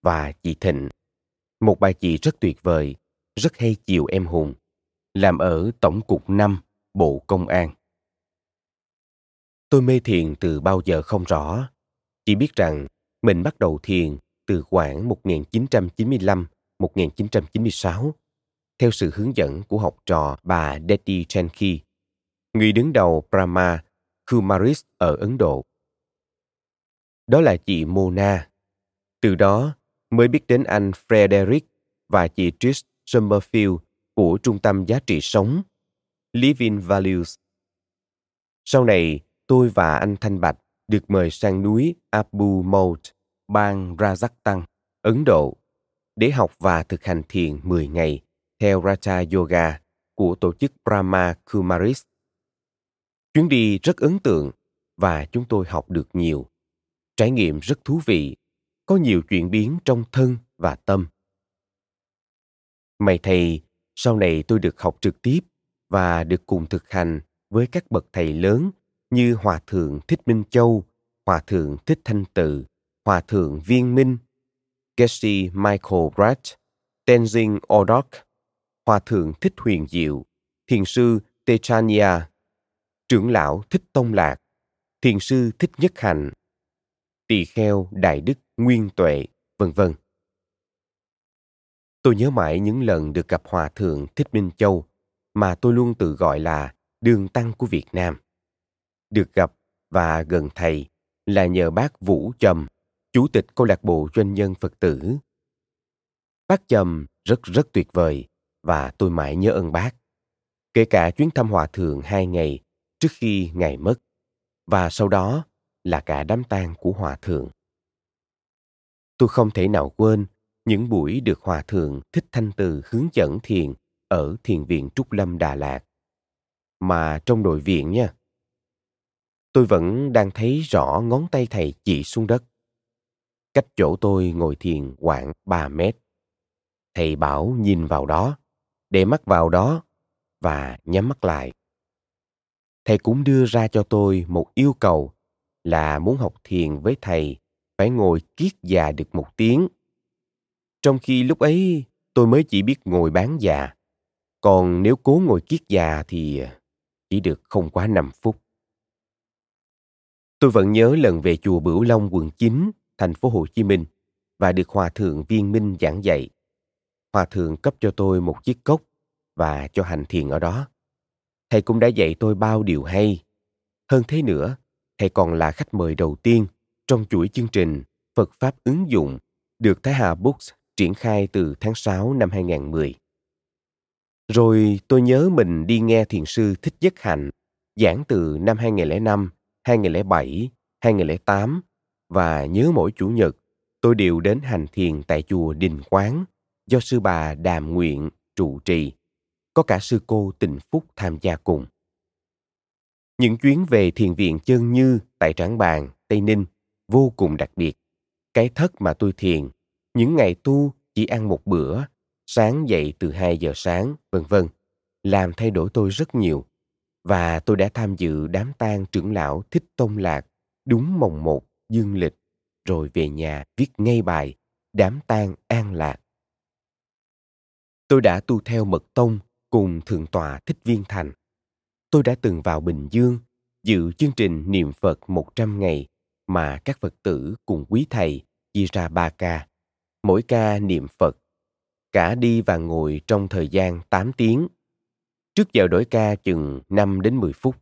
và chị Thịnh, một bà chị rất tuyệt vời, rất hay chiều em Hùng, làm ở Tổng cục 5, Bộ Công an. Tôi mê thiền từ bao giờ không rõ, chỉ biết rằng mình bắt đầu thiền từ khoảng 1995-1996 theo sự hướng dẫn của học trò bà Detti Chenki, người đứng đầu Brahma Kumaris ở Ấn Độ. Đó là chị Mona. Từ đó mới biết đến anh Frederick và chị Trish Summerfield của Trung tâm Giá trị Sống, Living Values. Sau này, tôi và anh Thanh Bạch được mời sang núi Abu Maut, bang Rajasthan, Ấn Độ, để học và thực hành thiền 10 ngày theo Raja Yoga của tổ chức Brahma Kumaris. Chuyến đi rất ấn tượng và chúng tôi học được nhiều. Trải nghiệm rất thú vị, có nhiều chuyển biến trong thân và tâm. May thầy, sau này tôi được học trực tiếp và được cùng thực hành với các bậc thầy lớn như Hòa Thượng Thích Minh Châu, Hòa Thượng Thích Thanh Tự, Hòa Thượng Viên Minh, Geshe Michael Bratt, Tenzin Odok, Hòa Thượng Thích Huyền Diệu, Thiền sư Techania, trưởng lão Thích Tông Lạc, Thiền sư Thích Nhất Hạnh, Tỳ Kheo Đại Đức Nguyên Tuệ, vân vân. Tôi nhớ mãi những lần được gặp Hòa Thượng Thích Minh Châu mà tôi luôn tự gọi là đường tăng của Việt Nam. Được gặp và gần thầy là nhờ bác Vũ Trầm, chủ tịch câu lạc bộ doanh nhân Phật tử. Bác Trầm rất rất tuyệt vời và tôi mãi nhớ ơn bác. Kể cả chuyến thăm hòa thượng hai ngày trước khi ngài mất và sau đó là cả đám tang của hòa thượng. Tôi không thể nào quên những buổi được hòa thượng thích thanh từ hướng dẫn thiền ở thiền viện Trúc Lâm Đà Lạt. Mà trong nội viện nha, tôi vẫn đang thấy rõ ngón tay thầy chỉ xuống đất. Cách chỗ tôi ngồi thiền khoảng 3 mét. Thầy bảo nhìn vào đó, để mắt vào đó và nhắm mắt lại. Thầy cũng đưa ra cho tôi một yêu cầu là muốn học thiền với thầy phải ngồi kiết già được một tiếng. Trong khi lúc ấy tôi mới chỉ biết ngồi bán già. Còn nếu cố ngồi kiết già thì chỉ được không quá 5 phút. Tôi vẫn nhớ lần về chùa Bửu Long quận 9, thành phố Hồ Chí Minh và được Hòa Thượng Viên Minh giảng dạy. Hòa Thượng cấp cho tôi một chiếc cốc và cho hành thiền ở đó. Thầy cũng đã dạy tôi bao điều hay. Hơn thế nữa, thầy còn là khách mời đầu tiên trong chuỗi chương trình Phật Pháp ứng dụng được Thái Hà Books triển khai từ tháng 6 năm 2010. Rồi tôi nhớ mình đi nghe thiền sư Thích Nhất Hạnh giảng từ năm 2005, 2007, 2008 và nhớ mỗi chủ nhật tôi đều đến hành thiền tại chùa Đình Quán do sư bà Đàm Nguyện trụ trì. Có cả sư cô Tịnh Phúc tham gia cùng. Những chuyến về thiền viện chân như tại Trảng Bàng, Tây Ninh vô cùng đặc biệt. Cái thất mà tôi thiền, những ngày tu chỉ ăn một bữa, sáng dậy từ 2 giờ sáng, vân vân, làm thay đổi tôi rất nhiều. Và tôi đã tham dự đám tang trưởng lão Thích Tông Lạc đúng mồng một dương lịch, rồi về nhà viết ngay bài đám tang an lạc. Tôi đã tu theo mật tông cùng thượng tọa Thích Viên Thành. Tôi đã từng vào Bình Dương dự chương trình niệm Phật 100 ngày mà các Phật tử cùng quý thầy chia ra ba ca. Mỗi ca niệm Phật. Cả đi và ngồi trong thời gian 8 tiếng. Trước giờ đổi ca chừng 5 đến 10 phút.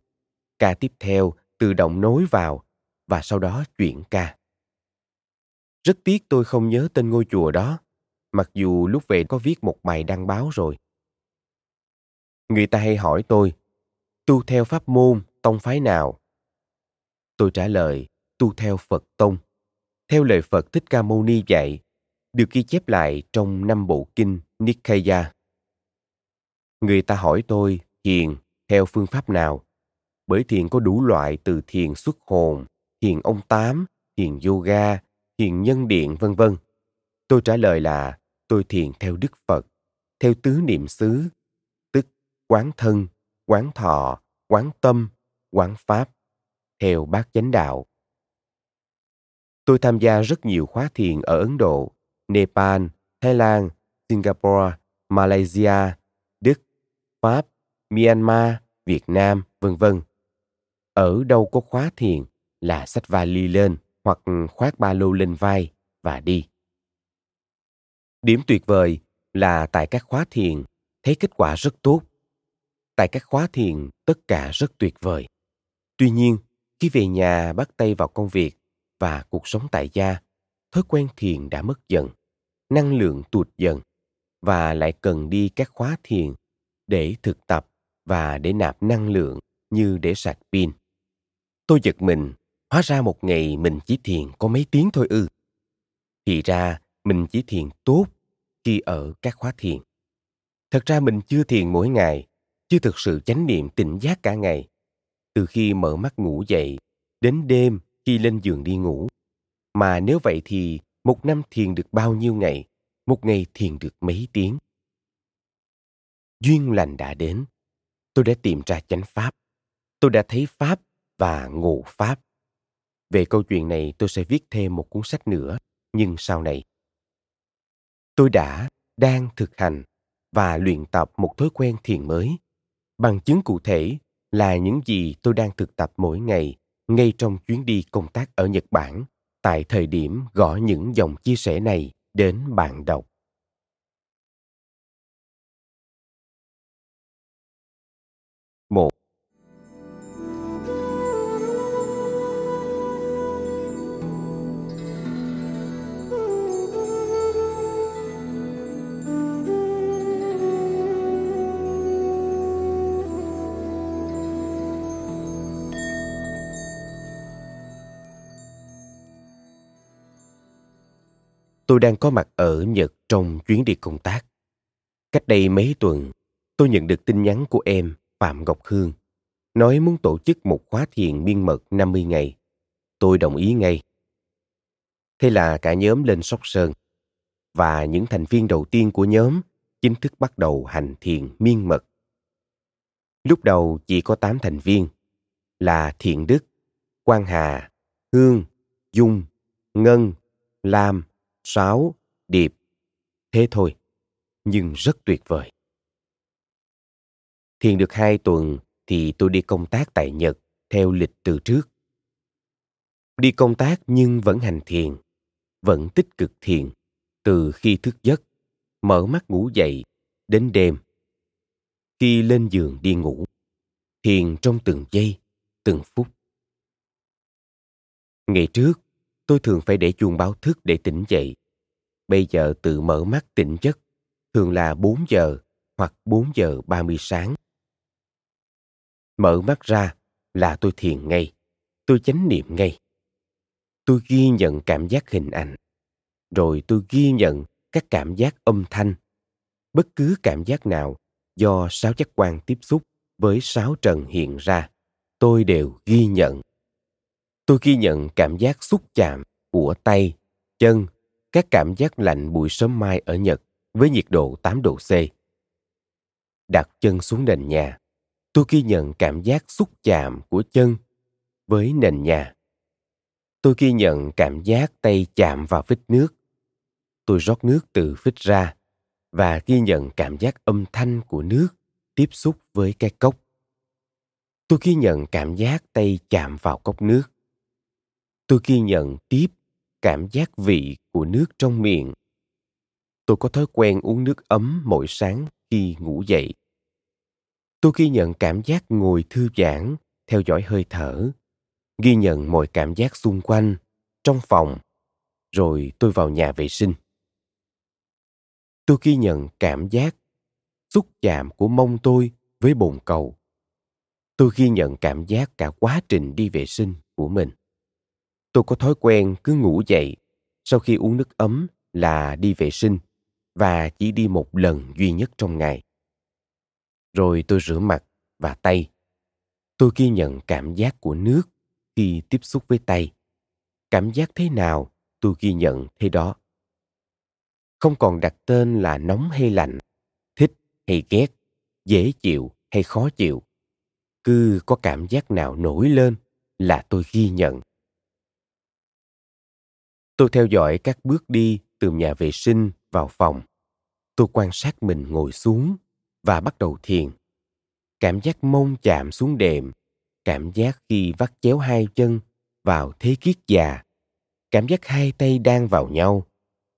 Ca tiếp theo tự động nối vào và sau đó chuyển ca. Rất tiếc tôi không nhớ tên ngôi chùa đó, mặc dù lúc về có viết một bài đăng báo rồi. Người ta hay hỏi tôi, tu theo pháp môn, tông phái nào? Tôi trả lời, tu theo Phật tông. Theo lời Phật Thích Ca Mâu Ni dạy, được ghi chép lại trong năm bộ kinh Nikaya. Người ta hỏi tôi thiền theo phương pháp nào? Bởi thiền có đủ loại từ thiền xuất hồn, thiền ông tám, thiền yoga, thiền nhân điện vân vân. Tôi trả lời là tôi thiền theo Đức Phật, theo tứ niệm xứ, tức quán thân, quán thọ, quán tâm, quán pháp, theo bát chánh đạo. Tôi tham gia rất nhiều khóa thiền ở Ấn Độ, Nepal, Thái Lan, Singapore, Malaysia, Đức, Pháp, Myanmar, Việt Nam, vân vân. Ở đâu có khóa thiền là sách vali lên hoặc khoác ba lô lên vai và đi. Điểm tuyệt vời là tại các khóa thiền thấy kết quả rất tốt. Tại các khóa thiền tất cả rất tuyệt vời. Tuy nhiên, khi về nhà bắt tay vào công việc và cuộc sống tại gia, thói quen thiền đã mất dần, năng lượng tụt dần và lại cần đi các khóa thiền để thực tập và để nạp năng lượng như để sạc pin. Tôi giật mình Hóa ra một ngày mình chỉ thiền có mấy tiếng thôi ư. Thì ra mình chỉ thiền tốt khi ở các khóa thiền. Thật ra mình chưa thiền mỗi ngày, chưa thực sự chánh niệm tỉnh giác cả ngày. Từ khi mở mắt ngủ dậy, đến đêm khi lên giường đi ngủ. Mà nếu vậy thì một năm thiền được bao nhiêu ngày, một ngày thiền được mấy tiếng. Duyên lành đã đến. Tôi đã tìm ra chánh pháp. Tôi đã thấy pháp và ngộ pháp về câu chuyện này tôi sẽ viết thêm một cuốn sách nữa, nhưng sau này. Tôi đã, đang thực hành và luyện tập một thói quen thiền mới. Bằng chứng cụ thể là những gì tôi đang thực tập mỗi ngày ngay trong chuyến đi công tác ở Nhật Bản tại thời điểm gõ những dòng chia sẻ này đến bạn đọc. Tôi đang có mặt ở Nhật trong chuyến đi công tác. Cách đây mấy tuần, tôi nhận được tin nhắn của em Phạm Ngọc Hương nói muốn tổ chức một khóa thiền miên mật 50 ngày. Tôi đồng ý ngay. Thế là cả nhóm lên Sóc Sơn và những thành viên đầu tiên của nhóm chính thức bắt đầu hành thiền miên mật. Lúc đầu chỉ có 8 thành viên là Thiện Đức, Quang Hà, Hương, Dung, Ngân, Lam, sáo, điệp. Thế thôi, nhưng rất tuyệt vời. Thiền được hai tuần thì tôi đi công tác tại Nhật theo lịch từ trước. Đi công tác nhưng vẫn hành thiền, vẫn tích cực thiền từ khi thức giấc, mở mắt ngủ dậy đến đêm. Khi lên giường đi ngủ, thiền trong từng giây, từng phút. Ngày trước, tôi thường phải để chuông báo thức để tỉnh dậy. Bây giờ tự mở mắt tỉnh giấc, thường là 4 giờ hoặc 4 giờ 30 sáng. Mở mắt ra là tôi thiền ngay, tôi chánh niệm ngay. Tôi ghi nhận cảm giác hình ảnh, rồi tôi ghi nhận các cảm giác âm thanh bất cứ cảm giác nào do sáu giác quan tiếp xúc với sáu trần hiện ra tôi đều ghi nhận tôi ghi nhận cảm giác xúc chạm của tay chân các cảm giác lạnh buổi sớm mai ở nhật với nhiệt độ 8 độ C. Đặt chân xuống nền nhà, tôi ghi nhận cảm giác xúc chạm của chân với nền nhà. Tôi ghi nhận cảm giác tay chạm vào vít nước. Tôi rót nước từ vít ra và ghi nhận cảm giác âm thanh của nước tiếp xúc với cái cốc. Tôi ghi nhận cảm giác tay chạm vào cốc nước. Tôi ghi nhận tiếp cảm giác vị của nước trong miệng. Tôi có thói quen uống nước ấm mỗi sáng khi ngủ dậy. Tôi ghi nhận cảm giác ngồi thư giãn, theo dõi hơi thở, ghi nhận mọi cảm giác xung quanh, trong phòng, rồi tôi vào nhà vệ sinh. Tôi ghi nhận cảm giác xúc chạm của mông tôi với bồn cầu. Tôi ghi nhận cảm giác cả quá trình đi vệ sinh của mình. Tôi có thói quen cứ ngủ dậy sau khi uống nước ấm là đi vệ sinh và chỉ đi một lần duy nhất trong ngày. Rồi tôi rửa mặt và tay. Tôi ghi nhận cảm giác của nước khi tiếp xúc với tay. Cảm giác thế nào tôi ghi nhận thế đó. Không còn đặt tên là nóng hay lạnh, thích hay ghét, dễ chịu hay khó chịu. Cứ có cảm giác nào nổi lên là tôi ghi nhận Tôi theo dõi các bước đi từ nhà vệ sinh vào phòng. Tôi quan sát mình ngồi xuống và bắt đầu thiền. Cảm giác mông chạm xuống đệm, cảm giác khi vắt chéo hai chân vào thế kiết già, cảm giác hai tay đang vào nhau,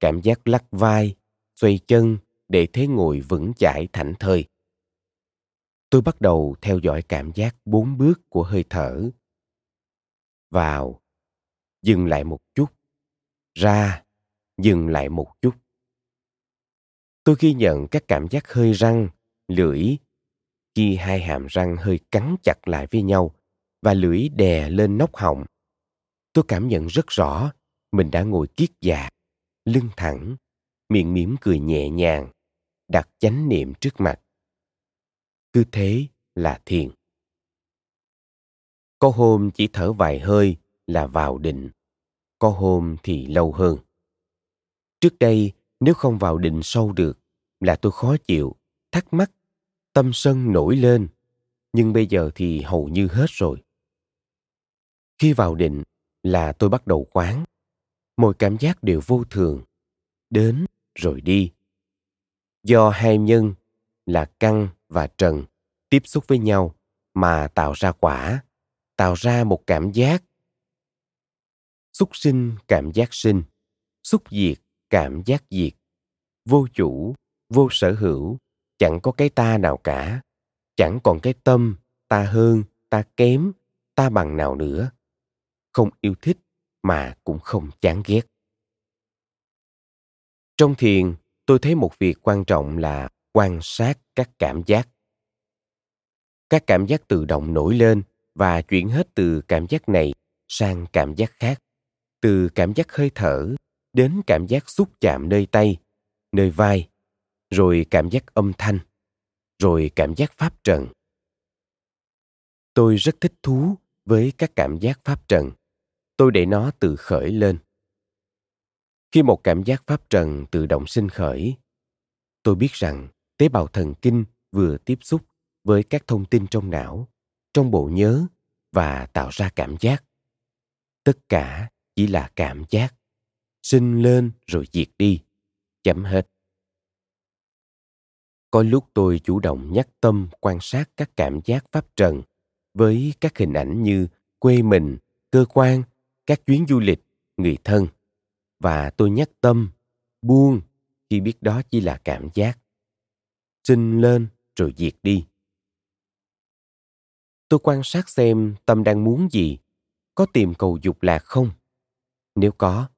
cảm giác lắc vai, xoay chân để thế ngồi vững chãi thảnh thơi. Tôi bắt đầu theo dõi cảm giác bốn bước của hơi thở. Vào, dừng lại một chút, ra, dừng lại một chút. Tôi ghi nhận các cảm giác hơi răng, lưỡi, khi hai hàm răng hơi cắn chặt lại với nhau và lưỡi đè lên nóc họng. Tôi cảm nhận rất rõ, mình đã ngồi kiết dạ lưng thẳng, miệng mỉm cười nhẹ nhàng, đặt chánh niệm trước mặt. Cứ thế là thiền. Có hôm chỉ thở vài hơi là vào định có hôm thì lâu hơn. Trước đây, nếu không vào định sâu được, là tôi khó chịu, thắc mắc, tâm sân nổi lên, nhưng bây giờ thì hầu như hết rồi. Khi vào định là tôi bắt đầu quán, mọi cảm giác đều vô thường, đến rồi đi. Do hai nhân là căn và trần tiếp xúc với nhau mà tạo ra quả, tạo ra một cảm giác xúc sinh, cảm giác sinh. Xúc diệt, cảm giác diệt. Vô chủ, vô sở hữu, chẳng có cái ta nào cả. Chẳng còn cái tâm, ta hơn, ta kém, ta bằng nào nữa. Không yêu thích mà cũng không chán ghét. Trong thiền, tôi thấy một việc quan trọng là quan sát các cảm giác. Các cảm giác tự động nổi lên và chuyển hết từ cảm giác này sang cảm giác khác từ cảm giác hơi thở đến cảm giác xúc chạm nơi tay, nơi vai, rồi cảm giác âm thanh, rồi cảm giác pháp trần tôi rất thích thú với các cảm giác pháp trần tôi để nó tự khởi lên. Khi một cảm giác pháp trần tự động sinh khởi, tôi biết rằng tế bào thần kinh vừa tiếp xúc với các thông tin trong não, trong bộ nhớ và tạo ra cảm giác. Tất cả chỉ là cảm giác. Sinh lên rồi diệt đi. Chấm hết. Có lúc tôi chủ động nhắc tâm quan sát các cảm giác pháp trần với các hình ảnh như quê mình, cơ quan, các chuyến du lịch, người thân. Và tôi nhắc tâm, buông, khi biết đó chỉ là cảm giác. Sinh lên rồi diệt đi. Tôi quan sát xem tâm đang muốn gì, có tìm cầu dục lạc không? Nếu có,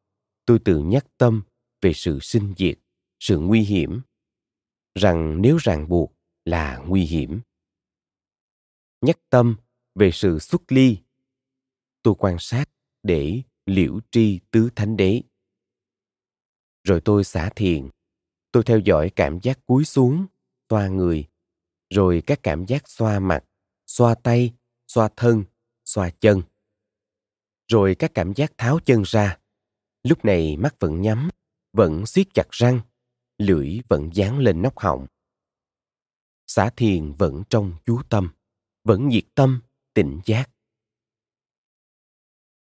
tôi tự nhắc tâm về sự sinh diệt, sự nguy hiểm, rằng nếu ràng buộc là nguy hiểm. Nhắc tâm về sự xuất ly, tôi quan sát để liễu tri tứ thánh đế. Rồi tôi xả thiền. Tôi theo dõi cảm giác cúi xuống xoa người. Rồi các cảm giác xoa mặt xoa tay xoa thân xoa chân rồi các cảm giác tháo chân ra. Lúc này mắt vẫn nhắm, vẫn siết chặt răng, lưỡi vẫn dán lên nóc họng. Xả thiền vẫn trong chú tâm, vẫn nhiệt tâm, tỉnh giác.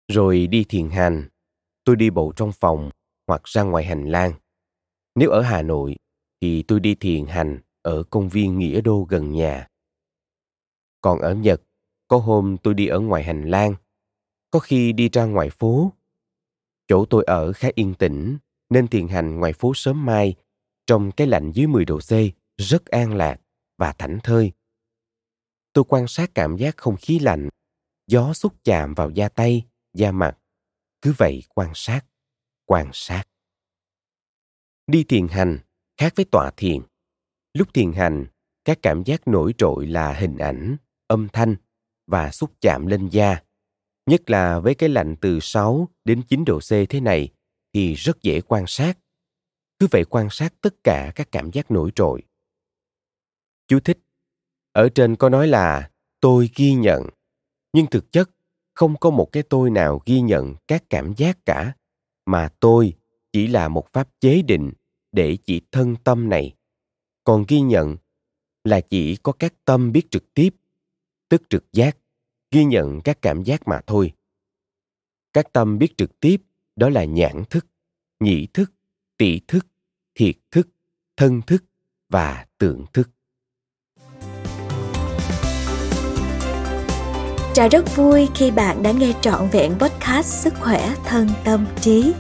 Rồi đi thiền hành, tôi đi bộ trong phòng hoặc ra ngoài hành lang. Nếu ở hà nội thì tôi đi thiền hành ở công viên nghĩa đô gần nhà. Còn ở nhật, có hôm tôi đi ở ngoài hành lang có khi đi ra ngoài phố chỗ tôi ở khá yên tĩnh nên thiền hành ngoài phố sớm mai trong cái lạnh dưới 10 độ C rất an lạc và thảnh thơi. Tôi quan sát cảm giác không khí lạnh, gió xúc chạm vào da tay, da mặt. Cứ vậy quan sát, quan sát. Đi thiền hành khác với tọa thiền. Lúc thiền hành, các cảm giác nổi trội là hình ảnh, âm thanh và xúc chạm lên da. Nhất là với cái lạnh từ 6 đến 9 độ C thế này thì rất dễ quan sát. Cứ vậy quan sát tất cả các cảm giác nổi trội. Chú thích. Ở trên có nói là tôi ghi nhận, nhưng thực chất không có một cái tôi nào ghi nhận các cảm giác cả, mà tôi chỉ là một pháp chế định để chỉ thân tâm này. Còn ghi nhận là chỉ có các tâm biết trực tiếp, tức trực giác, ghi nhận các cảm giác mà thôi. Các tâm biết trực tiếp đó là nhãn thức, nhĩ thức, tỷ thức, thiệt thức, thân thức và tượng thức. Trà rất vui khi bạn đã nghe trọn vẹn podcast Sức khỏe thân tâm trí.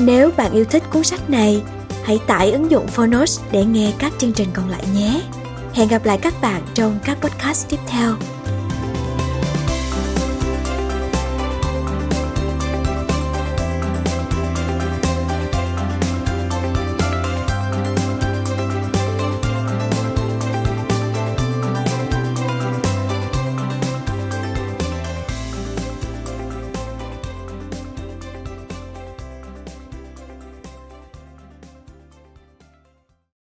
Nếu bạn yêu thích cuốn sách này, hãy tải ứng dụng Phonos để nghe các chương trình còn lại nhé. Hẹn gặp lại các bạn trong các podcast tiếp theo.